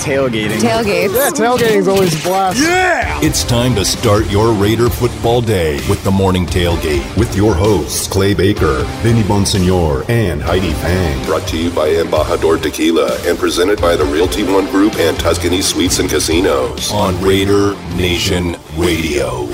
Tailgating. Tailgates. Yeah, tailgating's always a blast. Yeah! It's time to start your Raider football day with the morning tailgate with your hosts, Clay Baker, Vinny Bonsignore, and Heidi Fang. Brought to you by Embajador Tequila and presented by the Realty One Group and Tuscany Suites and Casinos. On Raider Nation Radio.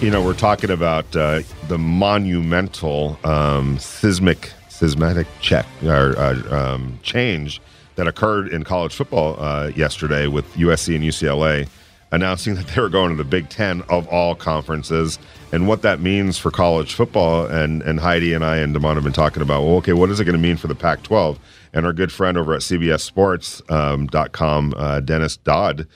You know, we're talking about uh, the monumental um, seismic, seismic check or uh, um, change that occurred in college football uh, yesterday with USC and UCLA announcing that they were going to the Big Ten of all conferences and what that means for college football. And, and Heidi and I and Damon have been talking about, well, okay, what is it going to mean for the Pac 12? And our good friend over at CBSSports.com, um, uh, Dennis Dodd,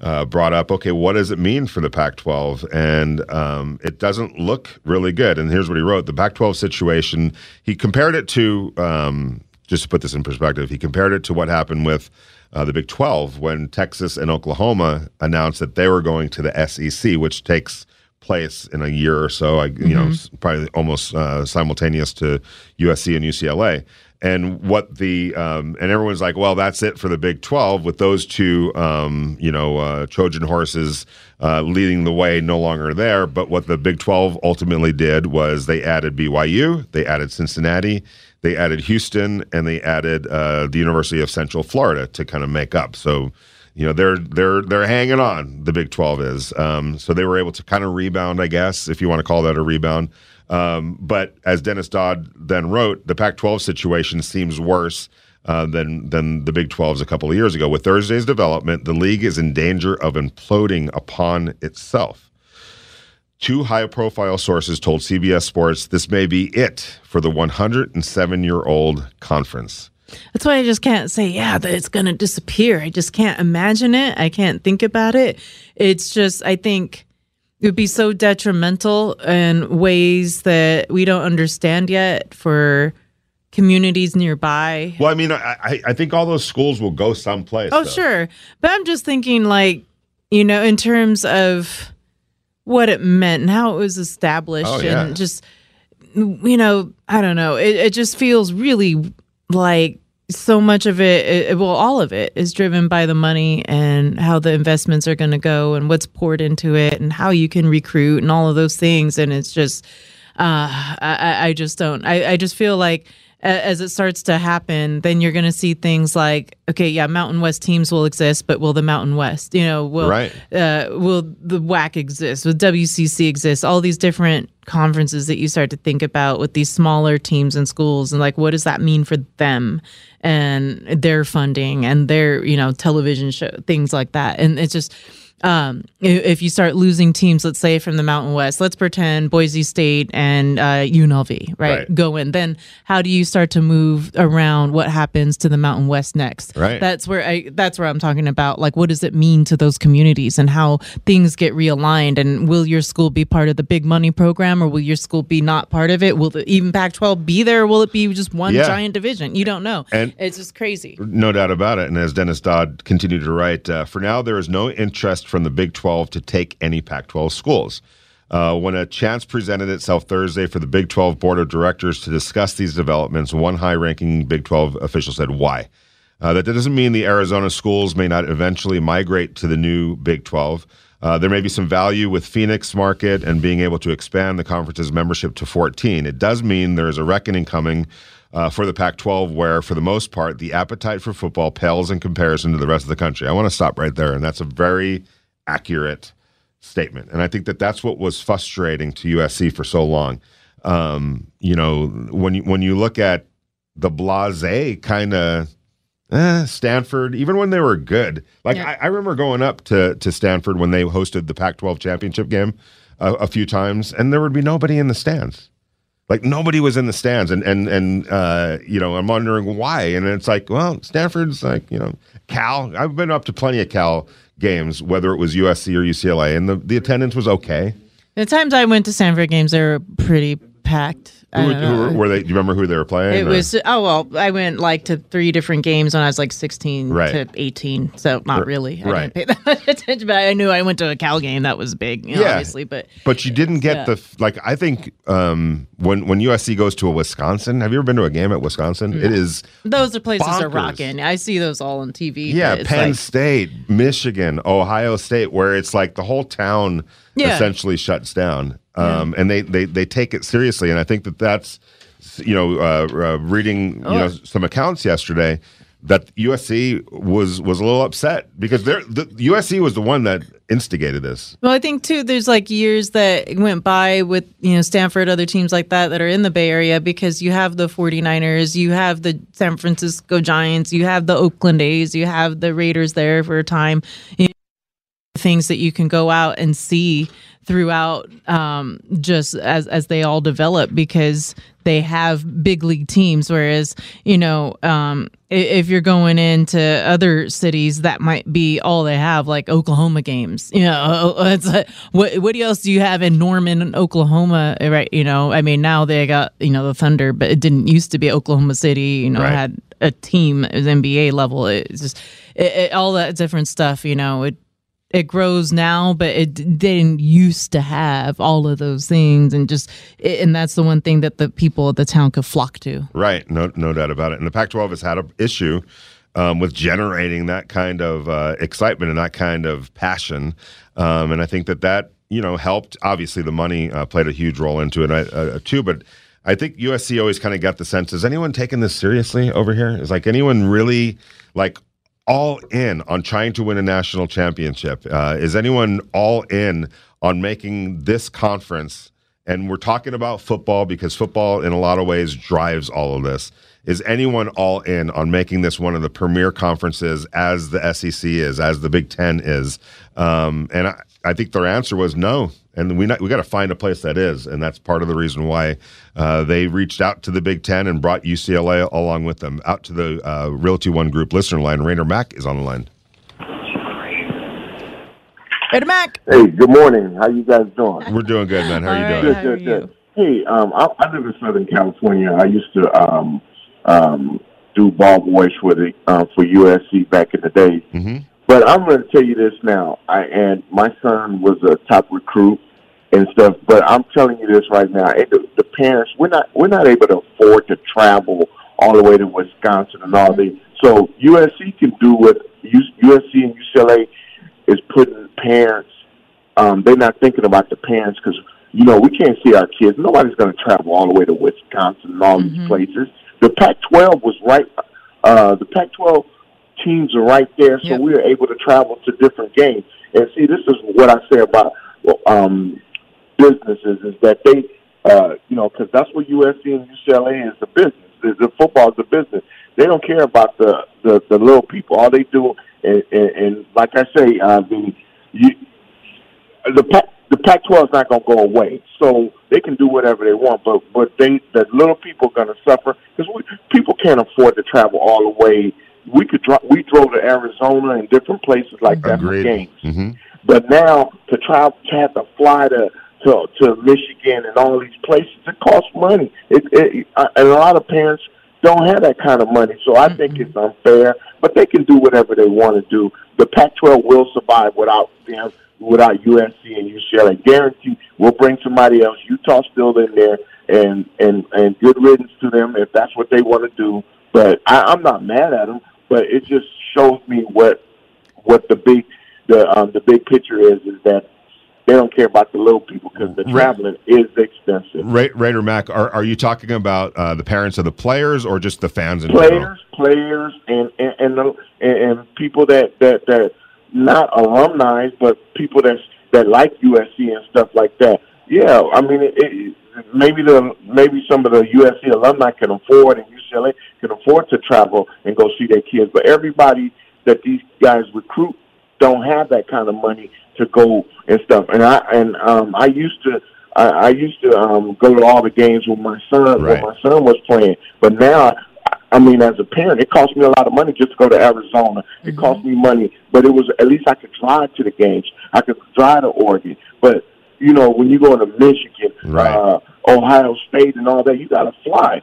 uh, brought up, okay, what does it mean for the Pac 12? And um, it doesn't look really good. And here's what he wrote the Pac 12 situation, he compared it to, um, just to put this in perspective, he compared it to what happened with uh, the Big 12 when Texas and Oklahoma announced that they were going to the SEC, which takes place in a year or so. I, you know, probably almost uh, simultaneous to USC and UCLA. And what the um, and everyone's like, well, that's it for the Big Twelve with those two, um, you know, uh, Trojan horses uh, leading the way, no longer there. But what the Big Twelve ultimately did was they added BYU, they added Cincinnati, they added Houston, and they added uh, the University of Central Florida to kind of make up. So you know they're they're they're hanging on. The Big Twelve is um, so they were able to kind of rebound, I guess, if you want to call that a rebound. Um, but as Dennis Dodd then wrote, the Pac-12 situation seems worse uh, than than the Big 12s a couple of years ago. With Thursday's development, the league is in danger of imploding upon itself. Two high-profile sources told CBS Sports this may be it for the 107-year-old conference. That's why I just can't say, yeah, that it's going to disappear. I just can't imagine it. I can't think about it. It's just, I think it would be so detrimental in ways that we don't understand yet for communities nearby. Well, I mean, I, I, I think all those schools will go someplace. Oh, though. sure. But I'm just thinking, like, you know, in terms of what it meant and how it was established Oh, yeah. and just, you know, I don't know. It, it just feels really like so much of it, it, well, all of it is driven by the money and how the investments are going to go and what's poured into it and how you can recruit and all of those things. And it's just, uh, I, I- just don't. I, I just feel like as it starts to happen, then you're going to see things like, okay, yeah, Mountain West teams will exist, but will the Mountain West, you know, will Right. uh, will the WAC exist? Will WCC exist? All these different conferences that you start to think about with these smaller teams and schools, and like, what does that mean for them and their funding and their, you know, television show, things like that. And it's just, um, if you start losing teams, let's say from the Mountain West, let's pretend Boise State and uh, UNLV, right, Right. go in. Then how do you start to move around? What happens to the Mountain West next? Right. That's where I. That's where I'm talking about. Like, what does it mean to those communities and how things get realigned? And will your school be part of the big money program, or will your school be not part of it? Will the, even Pac-12 be there? Will it be just one Yeah. giant division? You don't know. And- it's just crazy. No doubt about it. And as Dennis Dodd continued to write, uh, for now, there is no interest from the Big 12 to take any Pac 12 schools. Uh, when a chance presented itself Thursday for the Big 12 Board of Directors to discuss these developments, one high ranking Big 12 official said, Why? Uh, that doesn't mean the Arizona schools may not eventually migrate to the new Big 12. Uh, there may be some value with Phoenix market and being able to expand the conference's membership to 14. It does mean there is a reckoning coming uh, for the Pac 12, where for the most part, the appetite for football pales in comparison to the rest of the country. I want to stop right there. And that's a very accurate statement. And I think that that's what was frustrating to USC for so long. Um, you know, when you, when you look at the blase kind of eh, Stanford, even when they were good, like Yeah. I, I remember going up to, to Stanford when they hosted the Pac 12 championship game a, a few times, and there would be nobody in the stands. Like nobody was in the stands, and and and uh, you know, I'm wondering why. And it's like, well, Stanford's like, you know, Cal. I've been up to plenty of Cal games, whether it was USC or UCLA, and the, the attendance was okay. The times I went to Stanford games, they were pretty packed. Who, who were, were they? Do you remember who they were playing? It or- was oh well. I went like to three different games when I was like sixteen Right. to eighteen, so not really. I right. didn't pay that much attention, but I knew I went to a Cal game that was big, you know, Yeah. obviously. But But you didn't get Yeah. the like. I think um, when when USC goes to a Wisconsin, have you ever been to a game at Wisconsin? It is those are places are Bonkers. rocking. I see those all on TV. yeah, Penn like- State, Michigan, Ohio State, where it's like the whole town Yeah. essentially shuts down, um, and they, they they take it seriously. And I think that that's you know uh, uh, reading you know Oh. some accounts yesterday that USC was was a little upset because they're the USC was the one that instigated this. Well, I think too, there's like years that went by with, you know, Stanford, other teams like that that are in the Bay Area because you have the 49ers, you have the San Francisco Giants, you have the Oakland A's, you have the Raiders there for a time. You things that you can go out and see throughout um, just as as they all develop because they have big league teams. Whereas you know um, if you're going into other cities that might be all they have like Oklahoma games. You know it's like, what what else do you have in Norman Oklahoma right? You know I mean now they got you know the Thunder but it didn't used to be Oklahoma City you know Right. had a team it was NBA level. It's just it, it, all that different stuff you know it it grows now, but it didn't used to have all of those things, and just and that's the one thing that the people of the town could flock to. Right, no, no doubt about it. And the Pac-12 has had an issue um, with generating that kind of uh, excitement and that kind of passion, um, and I think that that you know helped. Obviously, the money uh, played a huge role into it uh, too, but. I think USC always kind of got the sense: is anyone taking this seriously over here? Is like anyone really like all in on trying to win a national championship? Uh, is anyone all in on making this conference? And we're talking about football because football, in a lot of ways, drives all of this. Is anyone all in on making this one of the premier conferences as the SEC is, as the Big Ten is? Um, and I, I think their answer was no. And we not, we got to find a place that is, and that's part of the reason why uh, they reached out to the Big Ten and brought UCLA along with them out to the uh, Realty One Group listener line. Raider Mac is on the line. Ed Mac, Hey, good morning. How you guys doing? We're doing good, man. How are you doing? How Good, good, good. Hey, um, I, I live in Southern California. I used to um, um, do ball boys for the uh, for USC back in the day. hmm But I'm going to tell you this now. I and my son was a top recruit and stuff. But I'm telling you this right now. And the, the parents, we're not we're not able to afford to travel all the way to Wisconsin and all the. So USC can do what USC and UCLA is putting parents. Um, they're not thinking about the parents because you know we can't see our kids. Nobody's going to travel all the way to Wisconsin and all these places. The Pac-12 was right. Uh, the Pac-12 teams are right there, so Yep. we are able to travel to different games. And see, this is what I say about um, businesses is that they, uh, you know, because that's what USC and UCLA is the business. The, the football is the business. They don't care about the the, the little people. All they do, and, and, and like I say, uh, the you, the Pac the Pac-12 is not going to go away, so they can do whatever they want. But but they the little people are going to suffer because people can't afford to travel all the way. We could dro- we drove to Arizona and different places like that for Agreed. games. hmm But now to try to have to fly to to to Michigan and all these places, it costs money. It, it uh, and a lot of parents don't have that kind of money, so I think it's unfair. But they can do whatever they want to do. The Pac-12 will survive without them, without USC and UCLA. Guarantee we'll bring somebody else. Utah's still in there, and and and good riddance to them if that's what they want to do. But I, I'm not mad at them. But it just shows me what what the big the um, the big picture is is that they don't care about the little people because the Right. traveling is expensive. Ra- Raider Mac, are, are you talking about uh, the parents of the players or just the fans in general? Players, players, and and and, the, and and people that that that not alumni, but people that that like USC and stuff like that. Yeah, I mean, it, it, maybe the maybe some of the USC alumni can afford and UCLA can afford to travel and go see their kids, but everybody that these guys recruit don't have that kind of money to go and stuff. And I and um, I used to. I, I used to um, go to all the games with my son Right. when my son was playing, but now I mean, as a parent, it cost me a lot of money just to go to Arizona. It Mm-hmm. cost me money, but it was at least I could drive to the games. I could drive to Oregon. But you know, when you go to Michigan, Right. uh, Ohio State, and all that, you got to fly.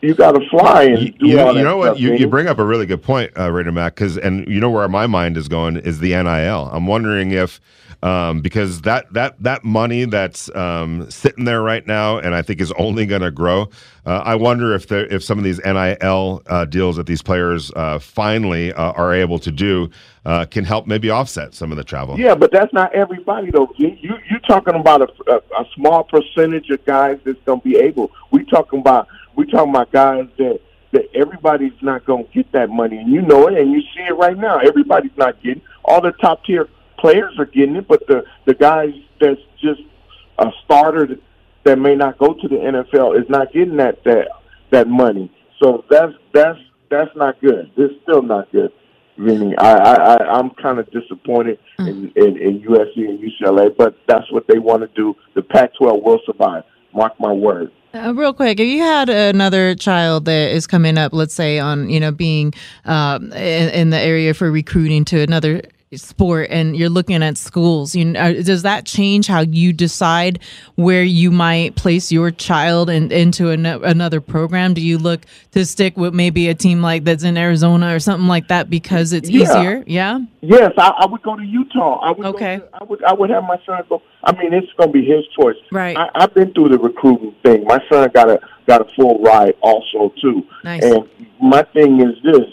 You got to fly and You, do you, you know what? stuff, You, you bring up a really good point, uh, Raider Mac, because and you know where my mind is going is the NIL. I'm wondering if um, because that that that money that's um, sitting there right now, and I think is only going to grow. Uh, I wonder if there if some of these NIL uh, deals that these players uh, finally uh, are able to do uh, can help maybe offset some of the travel. Yeah, but that's not everybody though. You you you talking about a, a, a small percentage of guys that's gonna be able. we're talking about we talking about guys that that everybody's not gonna get that money, and you know it, and you see it right now. Everybody's not getting. All the top tier players are getting it, but the the guys that's just a starter that, that may not go to the NFL is not getting that that that money. So that's that's that's not good. It's still not good. Vinny, I, I, I I'm kind of disappointed mm. in, in, in USC and UCLA, but that's what they want to do. The Pac-12 will survive. Mark my word. Uh, real quick, if you had another child that is coming up, let's say on you know being um, in, in the area for recruiting to another sport, and you're looking at schools, you know, uh, does that change how you decide where you might place your child in, into an, another program? Do you look to stick with maybe a team like that's in Arizona or something like that because it's Yeah. easier? Yeah. Yes, I, I would go to Utah. I would Okay. to- I would I would have my son go. I mean, it's going to be his choice. Right. I, I've been through the recruiting thing. My son got a got a full ride also too. Nice. And my thing is this,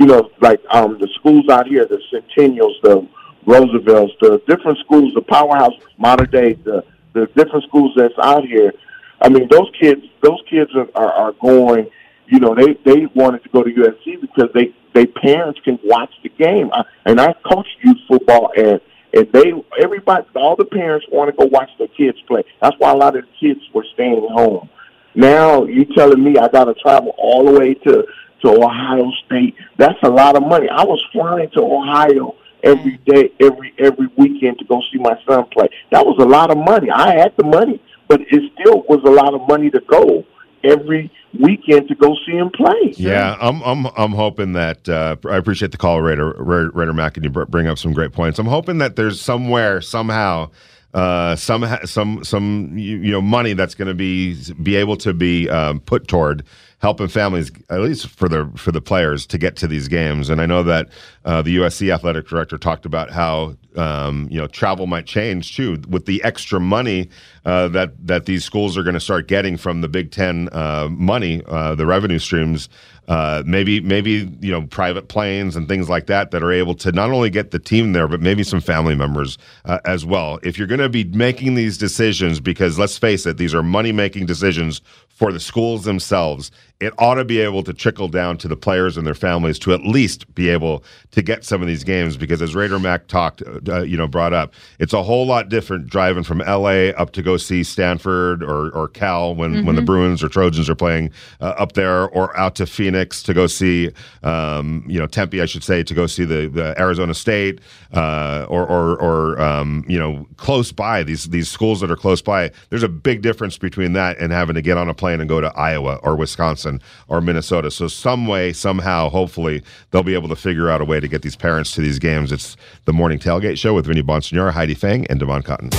you know, like um the schools out here, the Centennials, the Roosevelts, the different schools, the powerhouse, modern day, the the different schools that's out here. I mean, those kids, those kids are, are, are going. You know, they they wanted to go to USC because they they parents can watch the game. I, and I coached youth football, and and they everybody, all the parents want to go watch their kids play. That's why a lot of the kids were staying home. Now you telling me I got to travel all the way to to Ohio State? That's a lot of money. I was flying to Ohio every day, every every weekend to go see my son play. That was a lot of money. I had the money, but it still was a lot of money to go every weekend to go see him play. Yeah, I'm I'm I'm hoping that uh, I appreciate the call, Raider Ra- Raider Mac, and you bring up some great points. I'm hoping that there's somewhere somehow uh, some some some you, know money that's going to be be able to be um, put toward helping families, at least for the for the players, to get to these games. And I know that uh, the USC athletic director talked about how um, you know travel might change too with the extra money uh, that that these schools are going to start getting from the Big Ten uh, money, uh, the revenue streams. Uh, maybe maybe you know private planes and things like that that are able to not only get the team there, but maybe some family members uh, as well. If you're going to be making these decisions, because let's face it, these are money making decisions for the schools themselves. It ought to be able to trickle down to the players and their families to at least be able to get some of these games. Because as Raider Mac talked, uh, you know, brought up, it's a whole lot different driving from L.A. up to go see Stanford or or Cal when when the Bruins or Trojans are playing uh, up there, or out to Phoenix to go see, um, you know, Tempe, I should say, to go see the, the Arizona State, uh, or or, or um, you know, close by these these schools that are close by. There's a big difference between that and having to get on a plane and go to Iowa or Wisconsin or Minnesota. So some way, somehow, hopefully, they'll be able to figure out a way to get these parents to these games. It's the morning tailgate show with Vinny Bonsignore, Heidi Fang, and Devon Cotton.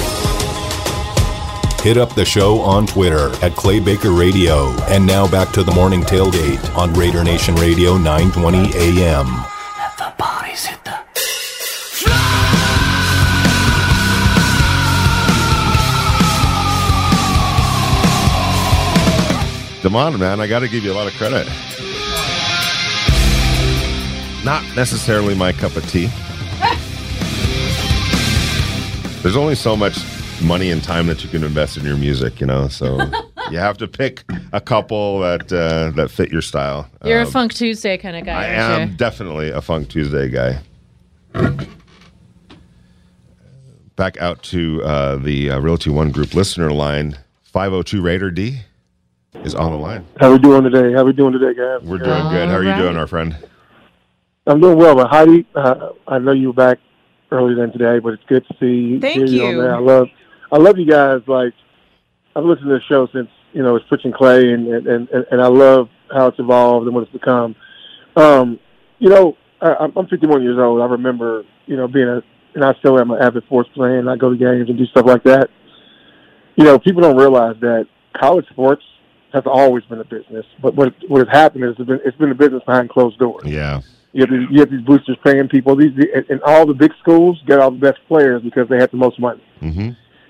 Hit up the show on Twitter at Clay Baker Radio. And now back to the morning tailgate on Raider Nation Radio 920 AM. Demond, man, I got to give you a lot of credit. Not necessarily my cup of tea. There's only so much money and time that you can invest in your music, you know. So you have to pick a couple that uh, that fit your style. You're a Um, Funk Tuesday kind of guy. I am you? definitely a Funk Tuesday guy. Back out to uh, the uh, Realty One Group listener line. 502 Raider D is on the line. How we doing today? How we doing today, guys? We're doing good. How are you doing, our friend? I'm doing well, but Heidi, uh, I know you were back earlier than today, but it's good to see Thank you. you. on there. I love, I love you guys. Like I've listened to the show since you know it's Twitch and Clay, and and and, and I love how it's evolved and what it's become. Um, you know, I, I'm I'm 51 years old. I remember, you know, being a, and I still am an avid sports fan. and I go to games and do stuff like that. You know, people don't realize that college sports has always been a business, but what what has happened is it's been, it's been a business behind closed doors. Yeah. You have, these, you have these boosters paying people. These and- all the big schools get all the best players because they have the most money. hmm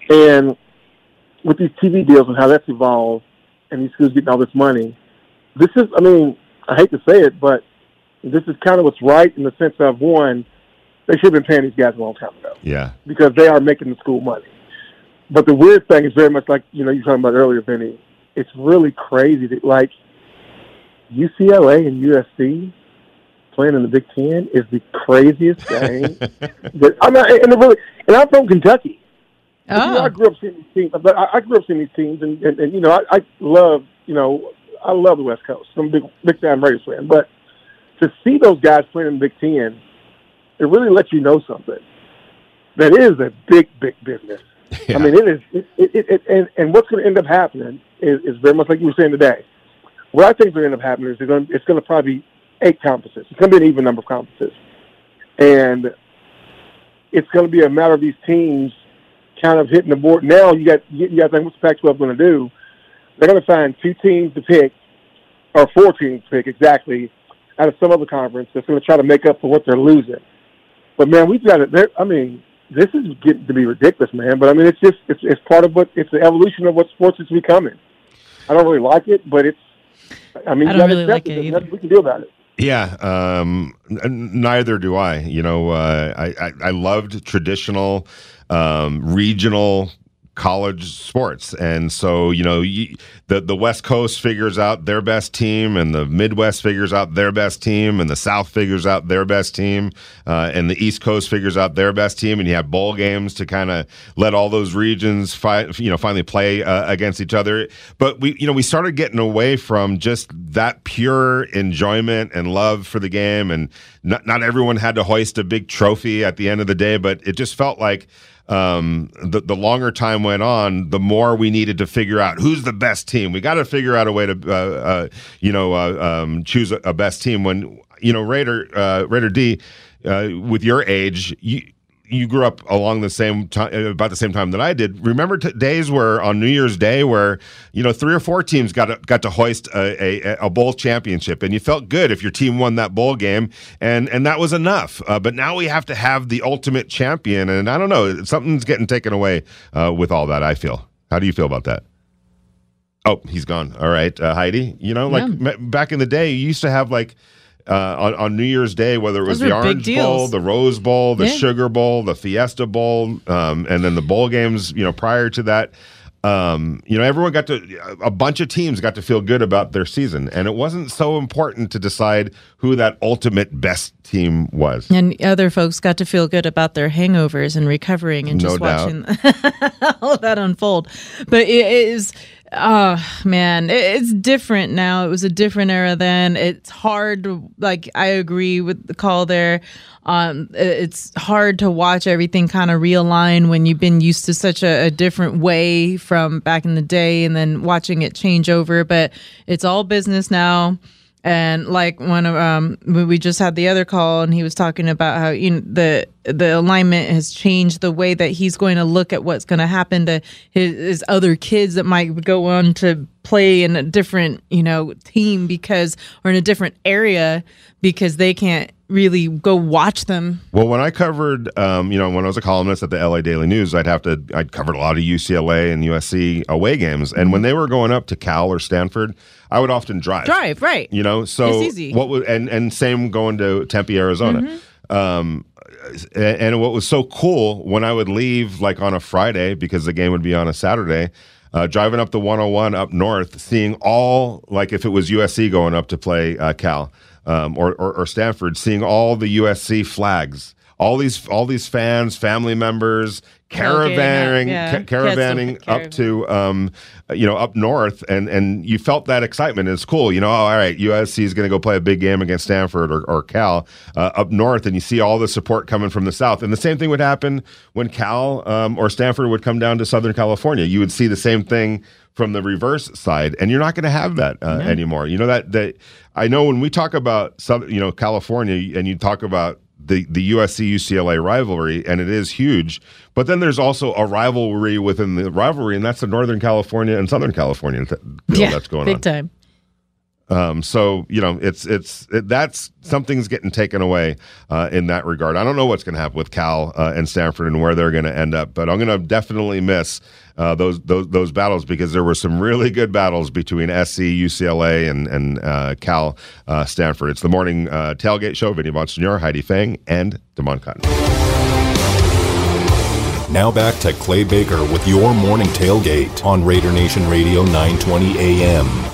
And with these TV deals and how that's evolved, and these schools getting all this money, this is, I mean, I hate to say it, but this is kind of what's right in the sense of one, they should have been paying these guys a long time ago Yeah. because they are making the school money. But the weird thing is very much like you know you were talking about earlier, Vinny. It's really crazy that like UCLA and USC playing in the Big Ten is the craziest thing. that, I'm not, and really, and I'm from Kentucky. You know, I Oh, grew up seeing these teams, but I, I grew up seeing these teams, and, and, and you know, I, I love, you know, I love the West Coast. I'm a big, big time Raiders fan, but to see those guys playing in the Big Ten, it really lets you know something. That is a big, big business. Yeah. I mean, it is, it, it, it, it and, and what's going to end up happening is, is very much like you were saying today. What I think is going to end up happening is it's going, to, it's going to probably be eight conferences. It's going to be an even number of conferences, and it's going to be a matter of these teams kind of hitting the board. Now you got you got to think what's the Pac-12 going to do? They're going to find two teams to pick, or four teams to pick exactly, out of some other conference that's going to try to make up for what they're losing. But man, we've got it. I mean, this is getting to be ridiculous, man. But I mean, it's just it's it's part of what it's the evolution of what sports is becoming. I don't really like it, but it's. I mean, I you don't gotta really accept like it either. nothing we can do about it. Yeah, um, neither do I. You know, uh, I, I I loved traditional, um, regional college sports, and so you know, you, the the West Coast figures out their best team, and the Midwest figures out their best team, and the South figures out their best team, uh, and the East Coast figures out their best team, and you have bowl games to kind of let all those regions, you know, finally play uh, against each other. But we, you know, we started getting away from just that pure enjoyment and love for the game, and not not everyone had to hoist a big trophy at the end of the day, but it just felt like um, the the longer time went on, the more we needed to figure out who's the best team. We got to figure out a way to, uh, uh, you know, uh, um, choose a, a best team. When you know Raider uh, Raider D, uh, with your age, you you grew up along the same time, about the same time that I did. Remember t- days where on New Year's Day, where you know three or four teams got to, got to hoist a, a, a bowl championship, and you felt good if your team won that bowl game, and and that was enough. Uh, but now we have to have the ultimate champion, and I don't know, something's getting taken away uh, with all that. I feel. How do you feel about that? Oh, he's gone. All right, uh, Heidi. You know, like Yeah. m- back in the day, you used to have like uh, on, on New Year's Day, whether it was Those the Orange Bowl, the Rose Bowl, the Yeah. Sugar Bowl, the Fiesta Bowl, um, and then the bowl games. You know, prior to that, um, you know, everyone got to a bunch of teams got to feel good about their season, and it wasn't so important to decide who that ultimate best team was. and other folks got to feel good about their hangovers and recovering and just doubt. watching all that unfold. But it is, oh man, it's different now. It was a different era then. It's hard. Like I agree with the call there. Um, it's hard to watch everything kind of realign when you've been used to such a, a different way from back in the day, and then watching it change over. But it's all business now. And like when um we just had the other call, and he was talking about how you know the the alignment has changed the way that he's going to look at what's going to happen to his, his other kids that might go on to play in a different you know team because or in a different area because they can't really go watch them. Well, when I covered, um, you know, when I was a columnist at the LA Daily News, I'd have to, I'd covered a lot of UCLA and USC away games. And when they were going up to Cal or Stanford, I would often drive. Drive right. You know, so. Mm-hmm. what would, and, and same going to Tempe, Arizona. Um, and, and what was so cool when I would leave like on a Friday because the game would be on a Saturday, uh, driving up the 101 up north, seeing all like if it was USC going up to play uh, Cal um, or, or or Stanford, seeing all the USC flags all these all these fans, family members, caravanning, yeah. ca- caravanning up to um, you know up north, and and you felt that excitement. It's cool, you know. Oh, all right, USC is going to go play a big game against Stanford or, or Cal uh, up north, and you see all the support coming from the south. And the same thing would happen when Cal um, or Stanford would come down to Southern California. You would see the same thing from the reverse side, and you're not going to have that uh, anymore. You know that that I know when we talk about Southern, you know California, and you talk about the the USC UCLA rivalry, and it is huge. But then there's also a rivalry within the rivalry, and that's the Northern California and Southern California th- yeah, that's going big on. time. Um, so you know, it's it's it, that's something's getting taken away uh, in that regard. I don't know what's going to happen with Cal uh, and Stanford and where they're going to end up, but I'm going to definitely miss uh, those those those battles because there were some really good battles between SC, UCLA, and and uh, Cal, uh, Stanford. It's the morning uh, tailgate show. Vinny Bonsignore, Heidi Fang, and Damon Cotton. Now back to Clay Baker with your morning tailgate on Raider Nation Radio 920 AM.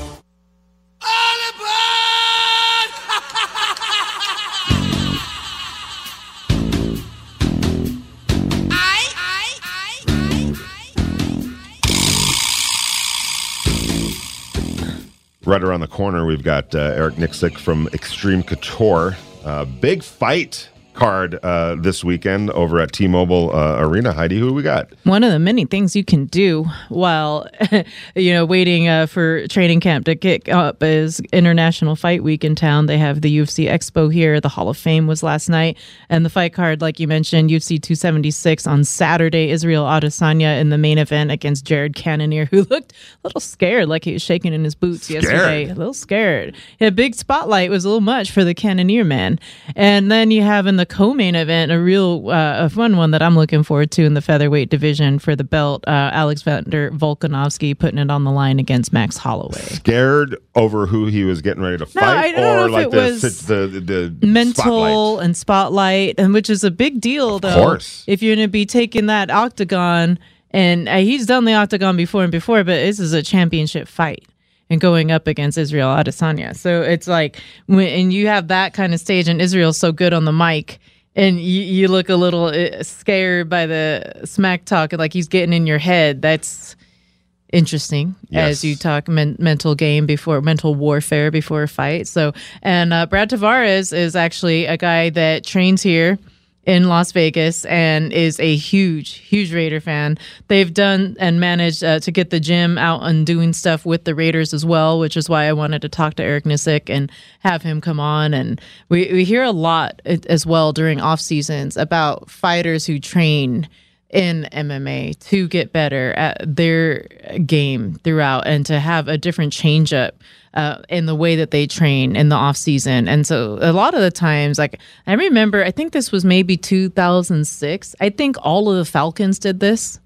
Right around the corner, we've got uh, Eric Nicksick from Xtreme Couture. Uh, big fight card uh, this weekend over at T-Mobile uh, Arena. Heidi, who we got? One of the many things you can do while, you know, waiting uh, for training camp to kick up is International Fight Week in town. They have the UFC Expo here. The Hall of Fame was last night, and the fight card, like you mentioned, UFC 276 on Saturday. Israel Adesanya in the main event against Jared Cannonier, who looked a little scared, like he was shaking in his boots yesterday. A little scared. Yeah, big spotlight was a little much for the Cannonier man. And then you have in the co-main event a real uh, a fun one that I'm looking forward to in the featherweight division for the belt. Uh, Alexander Volkanovski putting it on the line against Max Holloway. Scared over who he was getting ready to No, fight, I don't know or like the, was the the mental spotlight? and spotlight, and which is a big deal, though. Of course. If you're going to be taking that octagon, and uh, he's done the octagon before and before, but this is a championship fight and going up against Israel Adesanya. So it's like when and you have that kind of stage, and Israel's so good on the mic. And you, you look a little uh, scared by the smack talk, like he's getting in your head. That's interesting Yes. as you talk men- mental game before mental warfare before a fight. So, and uh, Brad Tavares is actually a guy that trains here in Las Vegas and is a huge, huge Raider fan. They've done and managed uh, to get the gym out and doing stuff with the Raiders as well, which is why I wanted to talk to Eric Nicksick and have him come on. And we, we hear a lot as well during off seasons about fighters who train in MMA to get better at their game throughout and to have a different change up uh, in the way that they train in the off season. And so a lot of the times, like I remember, I think this was maybe 2006. I think all of the Falcons did this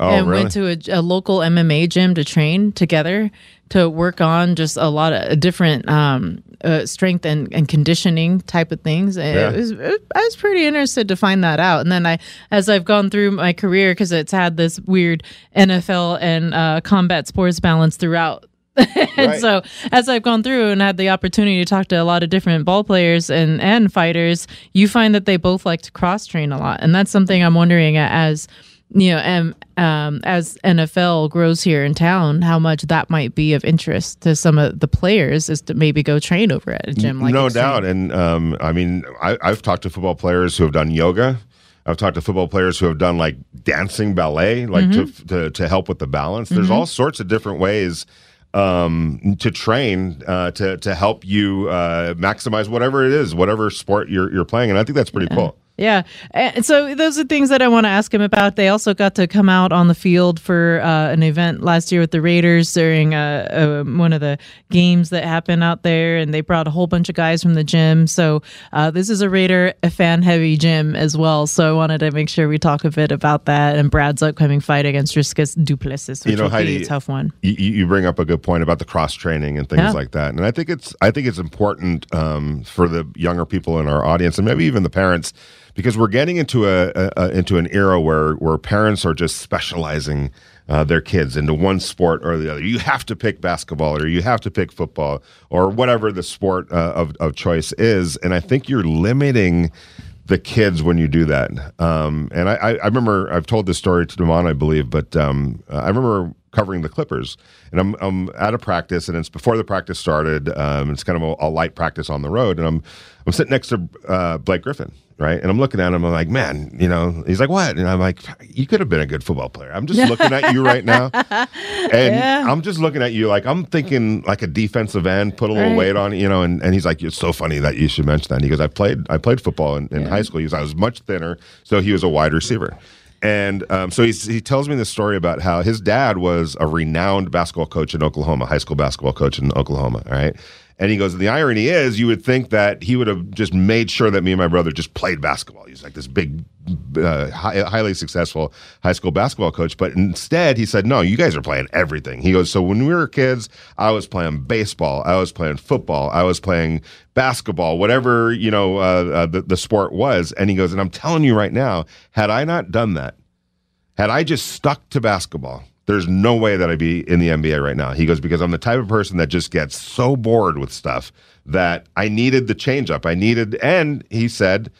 Oh, and really? went to a, a local MMA gym to train together to work on just a lot of different um, uh, strength and, and conditioning type of things. Yeah. It was, it, I was pretty interested to find that out. And then I, as I've gone through my career, because it's had this weird NFL and uh, combat sports balance throughout. and Right. so as I've gone through and had the opportunity to talk to a lot of different ball players and and fighters, you find that they both like to cross train a lot, and that's something I'm wondering as you know, um, um, as NFL grows here in town, how much that might be of interest to some of the players is to maybe go train over at a gym like no doubt. And um, I mean, I, I've talked to football players who have done yoga. I've talked to football players who have done like dancing ballet, like Mm-hmm. to, to to help with the balance. There's all sorts of different ways um, to train uh, to to help you uh, maximize whatever it is, whatever sport you're you're playing. And I think that's pretty cool. Yeah. And so those are things that I want to ask him about. They also got to come out on the field for uh, an event last year with the Raiders during uh, uh, one of the games that happened out there, and they brought a whole bunch of guys from the gym. So uh, this is a Raider a fan heavy gym as well. So I wanted to make sure we talk a bit about that and Brad's upcoming fight against Dricus Du Plessis, which You know, will be a tough one. you, you bring up a good point about the cross training and things Yeah. like that, and I think it's I think it's important um, for the younger people in our audience and maybe even the parents because we're getting into a, a, a into an era where where parents are just specializing uh, their kids into one sport or the other. You have to pick basketball or you have to pick football or whatever the sport uh, of of choice is, and I think you're limiting. the kids when you do that. Um, and I, I, remember I've told this story to Demond, I believe, but um, I remember covering the Clippers, and I'm, I'm at a practice, and it's before the practice started. Um, it's kind of a, a, light practice on the road, and I'm I'm sitting next to uh, Blake Griffin, right? And I'm looking at him. I'm like, man, you know. He's like, what? And I'm like, you could have been a good football player. I'm just looking at you right now, and yeah. I'm just looking at you like I'm thinking like a defensive end, put a little right. weight on, you know. And, and he's like, it's so funny that you should mention that. And he goes, I played I played football in, in yeah. high school. He goes, I was much thinner, so he was a wide receiver. And um, so he tells me this story about how his dad was a renowned basketball coach in Oklahoma, high school basketball coach in Oklahoma, right? And he goes, the irony is, you would think that he would have just made sure that me and my brother just played basketball. He's like this big, uh, high, highly successful high school basketball coach. But instead, he said, no, you guys are playing everything. He goes, so when we were kids, I was playing baseball, I was playing football, I was playing basketball, whatever, you know, uh, uh, the, the sport was. And he goes, and I'm telling you right now, had I not done that, had I just stuck to basketball, there's no way that I'd be in the NBA right now. He goes, because I'm the type of person that just gets so bored with stuff that I needed the change up. I needed, and he said,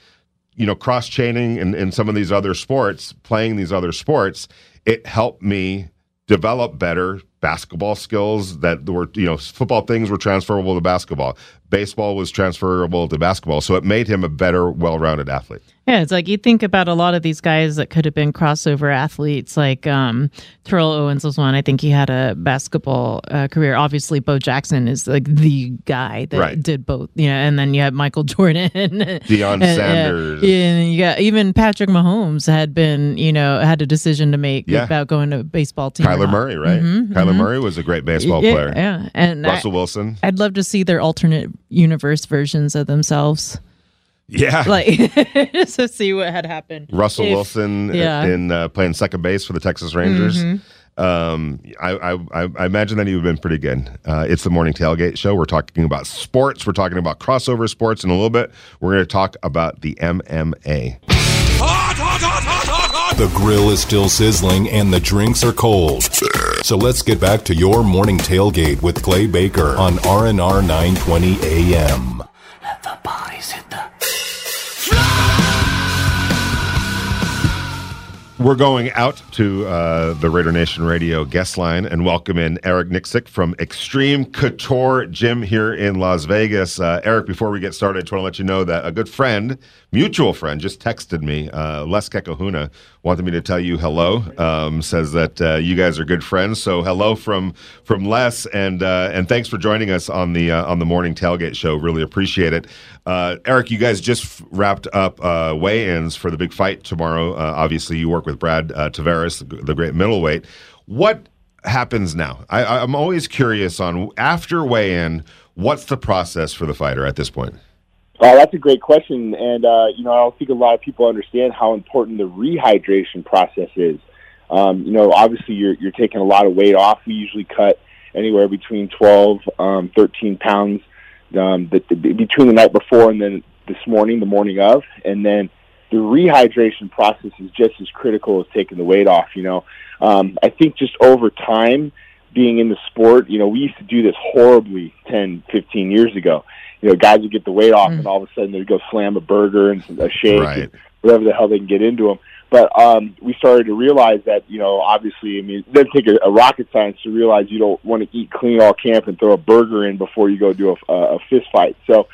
you know, cross chaining in, in some of these other sports, playing these other sports, it helped me develop better basketball skills that were, you know, football things were transferable to basketball. Baseball was transferable to basketball. So it made him a better, well rounded athlete. Yeah, it's like you think about a lot of these guys that could have been crossover athletes. Like um, Terrell Owens was one. I think he had a basketball uh, career. Obviously, Bo Jackson is like the guy that right. did both. You know, and then you had Michael Jordan, Deion and, Sanders, uh, and you got even Patrick Mahomes had been, you know, had a decision to make yeah. about going to baseball team. Kyler Murray, right? Mm-hmm, Kyler mm-hmm. Murray was a great baseball yeah, player. Yeah, and Russell I, Wilson. I'd love to see their alternate universe versions of themselves. Yeah, like just to see what had happened. Russell if, Wilson yeah. in uh, playing second base for the Texas Rangers. Mm-hmm. Um, I, I, I imagine that he would have been pretty good. Uh, it's the morning tailgate show. We're talking about sports. We're talking about crossover sports in a little bit. We're going to talk about the MMA. The grill is still sizzling and the drinks are cold. So let's get back to your morning tailgate with Clay Baker on RNR 920 AM. Let the bodies hit the We're going out to uh, the Raider Nation Radio guest line and welcome in Eric Nicksick from Xtreme Couture Gym here in Las Vegas. Uh, Eric, before we get started, I just want to let you know that a good friend, mutual friend, just texted me, uh, Les Kekahuna, wanted me to tell you hello. Um, says that uh, you guys are good friends. So hello from from Les, and uh, and thanks for joining us on the uh, on the morning tailgate show. Really appreciate it. Uh, Eric, you guys just wrapped up uh, weigh-ins for the big fight tomorrow. Obviously, you work with Brad Tavares, the, the, great middleweight. What happens now? I, I'm always curious on after weigh-in. What's the process for the fighter at this point? Oh, that's a great question, and uh, you know I don't think a lot of people understand how important the rehydration process is. Um, you know, obviously you're you're taking a lot of weight off. We usually cut anywhere between 12, um, 13 pounds um, the, the, between the night before and then this morning, the morning of, and then the rehydration process is just as critical as taking the weight off. You know, um, I think just over time, being in the sport, you know, we used to do this horribly 10, 15 years ago. You know, guys would get the weight off, mm. and all of a sudden they'd go slam a burger and a shake, right. and whatever the hell they can get into them. But um, we started to realize that, you know, obviously, I mean, it doesn't take a, a rocket science to realize you don't want to eat clean all camp and throw a burger in before you go do a, a fist fight. So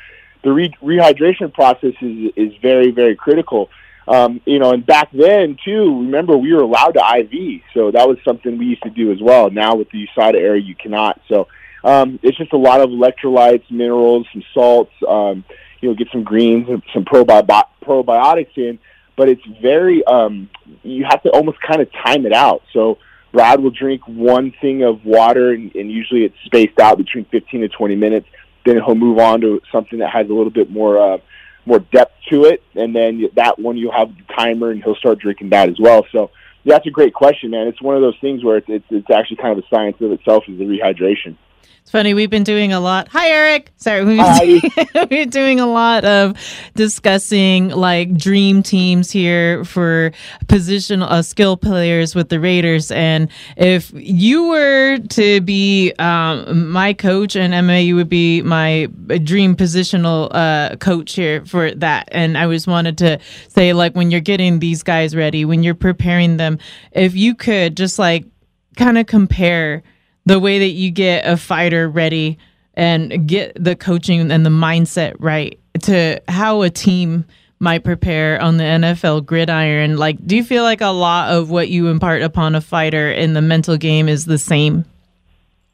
the re- rehydration process is, is very, very critical. Um, you know, and back then too, remember we were allowed to IV, so that was something we used to do as well. Now with the USADA area, you cannot. So um, it's just a lot of electrolytes, minerals, some salts. Um, you know, get some greens some probi- probiotics in but it's very um, you have to almost kind of time it out. So Rod will drink one thing of water, and, and usually it's spaced out between 15 to 20 minutes. Then he'll move on to something that has a little bit more uh, more depth to it, and then that one you'll have the timer, and he'll start drinking that as well. So that's a great question, man. It's one of those things where it's it's, it's actually kind of a science of itself is the rehydration. It's funny, we've been doing a lot. Hi, Eric. Sorry, we've been, we're doing a lot of discussing like dream teams here for position uh, skill players with the Raiders. And if you were to be um, my coach and Emma, you would be my dream positional uh, coach here for that. And I just wanted to say, like, when you're getting these guys ready, when you're preparing them, if you could just like kind of compare the way that you get a fighter ready and get the coaching and the mindset right to how a team might prepare on the NFL gridiron. Like, do you feel like a lot of what you impart upon a fighter in the mental game is the same?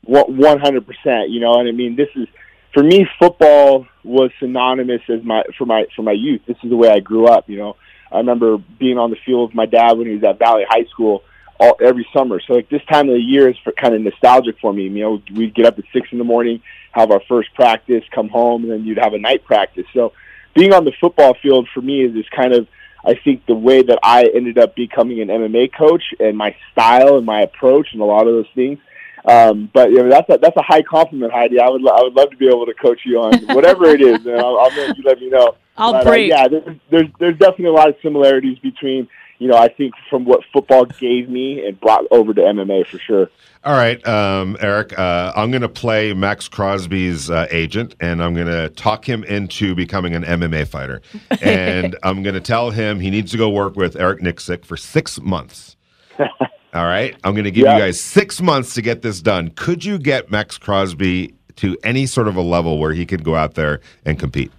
One hundred percent. You know, and I mean, this is for me. Football was synonymous as my for my for my youth. This is the way I grew up. You know, I remember being on the field with my dad when he was at Valley High School all every summer. So like this time of the year is for kind of nostalgic for me. You know, we'd get up at six in the morning, have our first practice, come home, and then you'd have a night practice. So being on the football field for me is, is kind of I think the way that I ended up becoming an MMA coach and my style and my approach and a lot of those things. Um, but you know, that's a, that's a high compliment, Heidi. I would I would love to be able to coach you on whatever it is, and I'll, I'll let you let me know. I'll but, break. Uh, yeah, there's, there's there's definitely a lot of similarities between you know, I think from what football gave me and brought over to MMA for sure. All right, um, Eric, uh, I'm going to play Max Crosby's uh, agent, and I'm going to talk him into becoming an MMA fighter. and I'm going to tell him he needs to go work with Eric Nicksick for six months. All right, I'm going to give Yeah. you guys six months to get this done. Could you get Max Crosby to any sort of a level where he could go out there and compete?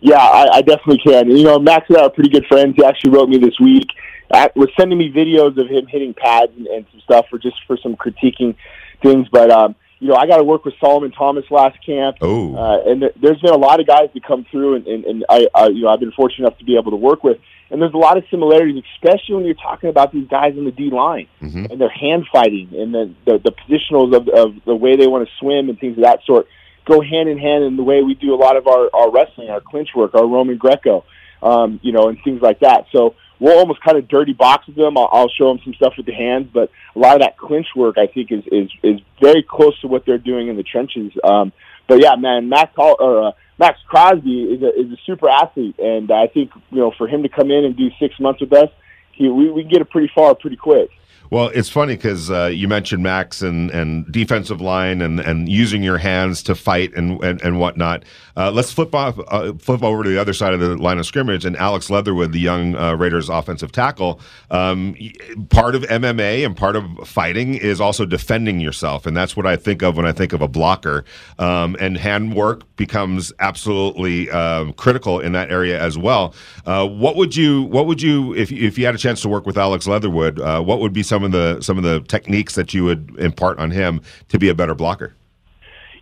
Yeah, I, I definitely can. You know, Max and I are pretty good friends. He actually wrote me this week. At, was sending me videos of him hitting pads and, and some stuff for just for some critiquing things. But um, you know, I got to work with Solomon Thomas last camp. Oh. uh, and th- there's been a lot of guys that come through, and, and, and I, I, you know, I've been fortunate enough to be able to work with. And there's a lot of similarities, especially when you're talking about these guys in the D line Mhm. and their hand fighting and the the, the positionals of, of the way they want to swim and things of that sort go hand in hand in the way we do a lot of our, our wrestling, our clinch work, our Roman Greco, um, you know, and things like that. So we'll almost kind of dirty box with them. I'll, I'll show them some stuff with the hands, but a lot of that clinch work I think is is is very close to what they're doing in the trenches. Um, but yeah, man, Max Hall, or uh, Max Crosby is a is a super athlete, and I think you know for him to come in and do six months with us, he, we we can get it pretty far pretty quick. Well, it's funny because uh, you mentioned Max and, and defensive line and, and using your hands to fight and and, and whatnot. Uh, let's flip off uh, flip over to the other side of the line of scrimmage and Alex Leatherwood, the young uh, Raiders offensive tackle. Um, part of MMA and part of fighting is also defending yourself, and that's what I think of when I think of a blocker. Um, and handwork becomes absolutely um, critical in that area as well. Uh, what would you what would you if if you had a chance to work with Alex Leatherwood? Uh, what would be some of the some of the techniques that you would impart on him to be a better blocker?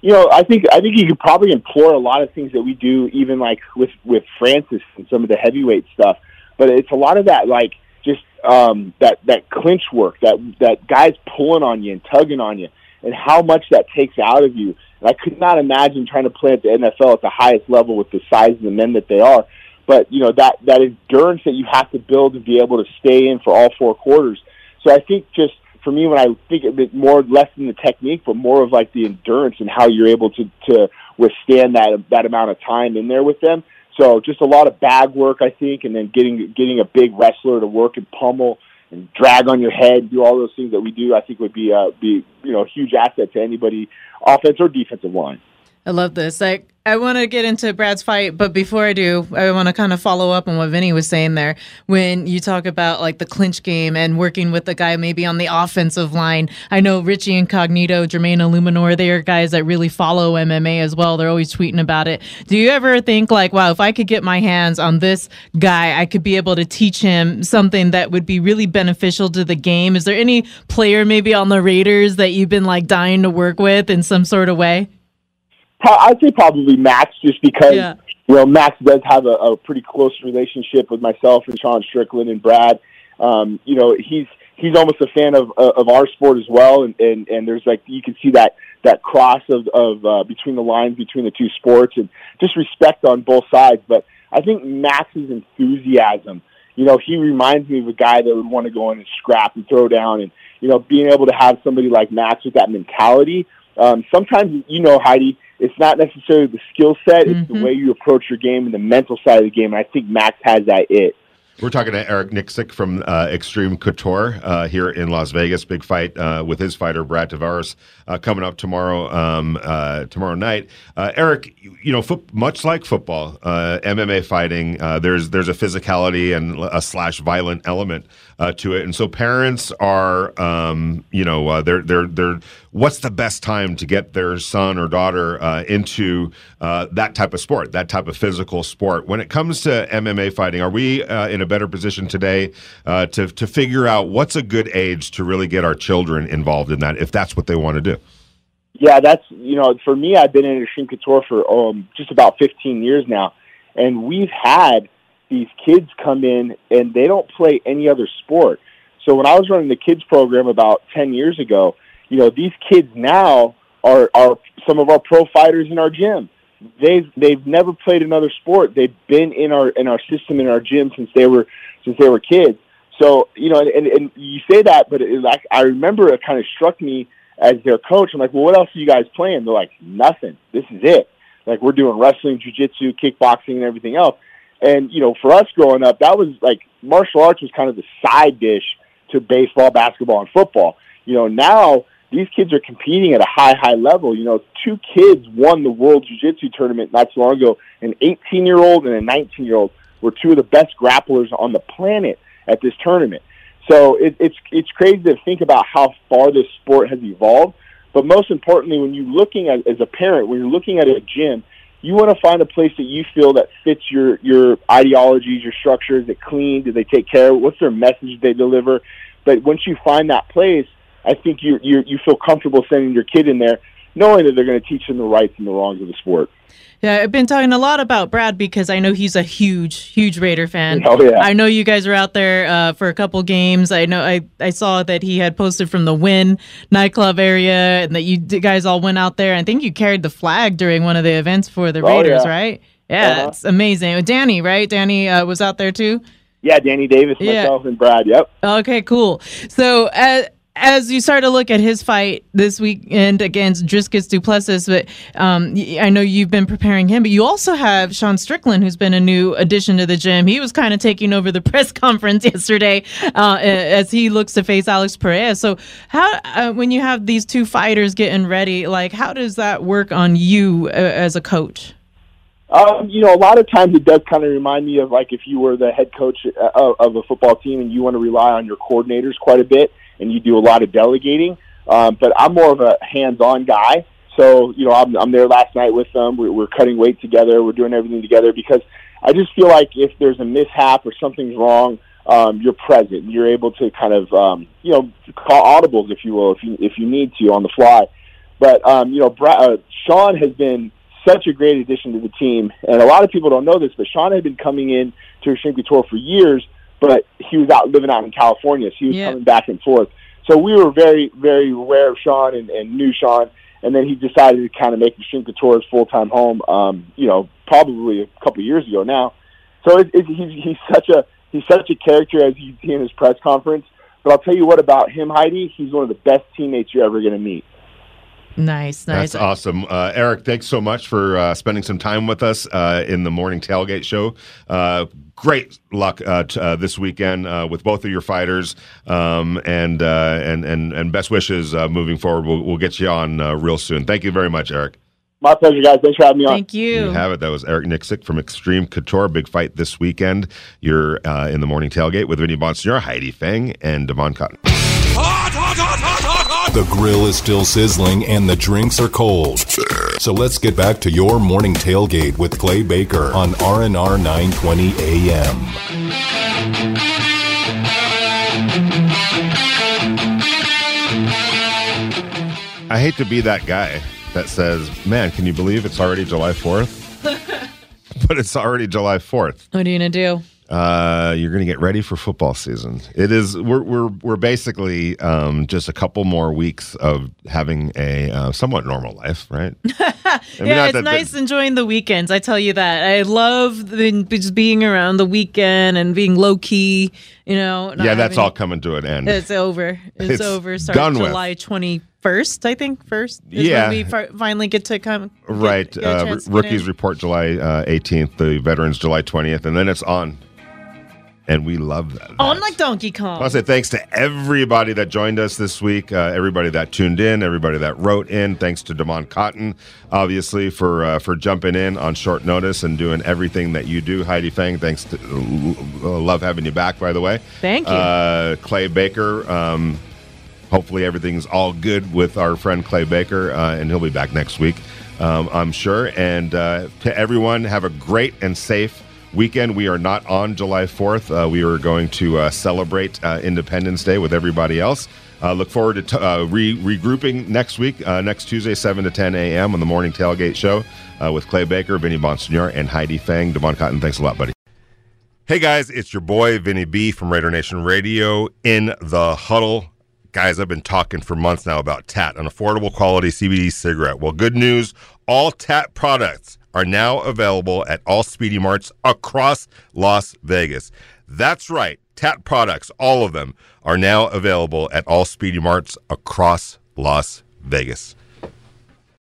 you know, I think I think you could probably employ a lot of things that we do, even like with with Francis and some of the heavyweight stuff. But it's a lot of that, like just um, that that clinch work, that that guys pulling on you and tugging on you, and how much that takes out of you. And I could not imagine trying to play at the NFL at the highest level with the size of the men that they are. But you know that that endurance that you have to build to be able to stay in for all four quarters. So I think just for me, when I think of it more less than the technique, but more of like the endurance and how you're able to to withstand that that amount of time in there with them. So just a lot of bag work, I think, and then getting getting a big wrestler to work and pummel and drag on your head, do all those things that we do. I think would be uh, be you know a huge asset to anybody, offense or defensive line. I love this. Like, I want to get into Brad's fight, but before I do, I want to kind of follow up on what Vinny was saying there. When you talk about like the clinch game and working with the guy maybe on the offensive line, I know Richie Incognito, Jermaine Eluemunor, they are guys that really follow MMA as well. They're always tweeting about it. Do you ever think like, wow, if I could get my hands on this guy, I could be able to teach him something that would be really beneficial to the game? Is there any player maybe on the Raiders that you've been like dying to work with in some sort of way? I'd say probably Max, just because Yeah. you know Max does have a, a pretty close relationship with myself and Sean Strickland and Brad. Um, you know, he's he's almost a fan of of our sport as well, and and, and there's like you can see that that cross of of uh, between the lines between the two sports, and just respect on both sides. But I think Max's enthusiasm. You know, he reminds me of a guy that would want to go in and scrap and throw down, and you know, being able to have somebody like Max with that mentality Um, sometimes, you know, Heidi, it's not necessarily the skill set; it's the way you approach your game and the mental side of the game. And I think Max has that it. We're talking to Eric Nicksick from uh, Xtreme Couture uh, here in Las Vegas. Big fight uh, with his fighter Brad Tavares uh, coming up tomorrow um, uh, tomorrow night. Uh, Eric, you, you know, foot, much like football, MMA fighting, there's there's a physicality and a slash violent element to it, and so parents are, um, you know, they're they're they're. What's the best time to get their son or daughter into that type of sport, that type of physical sport? When it comes to MMA fighting, are we in a better position today uh, to to figure out what's a good age to really get our children involved in that if that's what they want to do. Yeah, that's you know for me, I've been in Xtreme Couture for um, just about 15 years now, and we've had these kids come in and they don't play any other sport. So when I was running the kids program about 10 years ago, you know these kids now are are some of our pro fighters in our gym they've they've never played another sport. They've been in our in our system in our gym since they were since they were kids. So you know, and, and you say that, but it, like I remember it kind of struck me as their coach. I'm like, well, what else are you guys playing? They're like, nothing. This is it. Like we're doing wrestling, jujitsu, kickboxing, and everything else. And you know, for us growing up, that was like martial arts was kind of the side dish to baseball, basketball, and football. You know, now these kids are competing at a high, high level. You know, two kids won the World Jiu-Jitsu tournament not too long ago. An 18-year-old and a 19-year-old were two of the best grapplers on the planet at this tournament. So it, it's it's crazy to think about how far this sport has evolved. But most importantly, when you're looking at as a parent, when you're looking at a gym, you want to find a place that you feel that fits your your ideologies, your structure. Is it clean? Do they take care? What's their message they deliver? But once you find that place, I think you you you feel comfortable sending your kid in there, knowing that they're going to teach them the rights and the wrongs of the sport. Yeah, I've been talking a lot about Brad because I know he's a huge, huge Raider fan. Oh yeah. I know you guys were out there uh, for a couple games. I know I, I saw that he had posted from the Wynn nightclub area and that you guys all went out there. I think you carried the flag during one of the events for the Oh, Raiders, yeah. right? Yeah, Uh-huh. it's amazing. Danny, right? Danny uh, was out there too. Yeah, Danny Davis, Yeah. myself, and Brad. Yep. Okay, cool. So as as you start to look at his fight this weekend against Dricus Du Plessis, but um, I know you've been preparing him, but you also have Sean Strickland, who's been a new addition to the gym. He was kind of taking over the press conference yesterday uh, as he looks to face Alex Pereira. So, how uh, when you have these two fighters getting ready, like how does that work on you uh, as a coach? Um, you know, a lot of times it does kind of remind me of like if you were the head coach uh, of a football team and you want to rely on your coordinators quite a bit and you do a lot of delegating. Um, but I'm more of a hands-on guy. So, you know, I'm, I'm there last night with them. We're, we're cutting weight together. We're doing everything together because I just feel like if there's a mishap or something's wrong, um, you're present. You're able to kind of, um, you know, call audibles, if you will, if you, if you need to on the fly. But, um, you know, Bra- uh, Sean has been such a great addition to the team. And a lot of people don't know this, but Sean had been coming in to Xtreme Couture for years, but he was out living out in California, so he was Yeah. coming back and forth. So we were very, very aware of Sean and, and knew Sean. And then he decided to kind of make Xtreme Couture his full time home. Um, you know, probably a couple of years ago now. So it, it, he's he's such a he's such a character as you see in his press conference. But I'll tell you what about him, Heidi. He's one of the best teammates you're ever going to meet. Nice, nice. That's awesome. Uh, Eric, thanks so much for uh, spending some time with us uh, in the morning tailgate show. Uh, great luck uh, t- uh, this weekend uh, with both of your fighters, um, and, uh, and and and best wishes uh, moving forward. We'll, we'll get you on uh, real soon. Thank you very much, Eric. My pleasure, guys. Thanks for having me on. Thank you. You have it. That was Eric Nicksick from Xtreme Couture. Big fight this weekend. You're uh, in the morning tailgate with Vinny Bonsignore, Heidi Fang, and Devon Cotton. The grill is still sizzling and the drinks are cold. So let's get back to your morning tailgate with Clay Baker on RNR 920 AM. I hate to be that guy that says, "Man, can you believe it's already July 4th?" but it's already July 4th. what are you gonna do? Uh, you're going to get ready for football season. It is. We're we're we're basically um, just a couple more weeks of having a uh, somewhat normal life, right? I mean, yeah, it's nice enjoying the weekends. I tell you that. I love the, just being around the weekend and being low key. You know. yeah, that's having- all coming to an end. It's over. It's, It's over. Starting done with. July twenty first. I think first. Is Yeah. when we fi- finally get to come. get- Right. get Uh, rookies report July uh, 18th, the veterans July 20th, and then it's on. And we love that. on like Donkey Kong. I want to say thanks to everybody that joined us this week, uh, everybody that tuned in, everybody that wrote in. Thanks to Damon Cotton, obviously, for uh, for jumping in on short notice and doing everything that you do. Heidi Fang, thanks to uh, love having you back, by the way. Thank you. Uh, Clay Baker, um, hopefully everything's all good with our friend Clay Baker, uh, and he'll be back next week, um, I'm sure. And uh, to everyone, have a great and safe weekend. We are not on July 4th. Uh, we are going to uh, celebrate uh, Independence Day with everybody else. Uh, look forward to t- uh, re- regrouping next week, next Tuesday, 7 to 10 a.m. on the Morning Tailgate Show with Clay Baker, Vinny Bonsignore, and Heidi Fang. Devon Cotton, thanks a lot, buddy. Hey guys, it's your boy Vinny B from Raider Nation Radio in the huddle. Guys, I've been talking for months now about TAT, an affordable quality CBD cigarette. Well, good news all TAT products are now available at all Speedy Marts across Las Vegas. That's right, TAT products, all of them, are now available at all Speedy Marts across Las Vegas.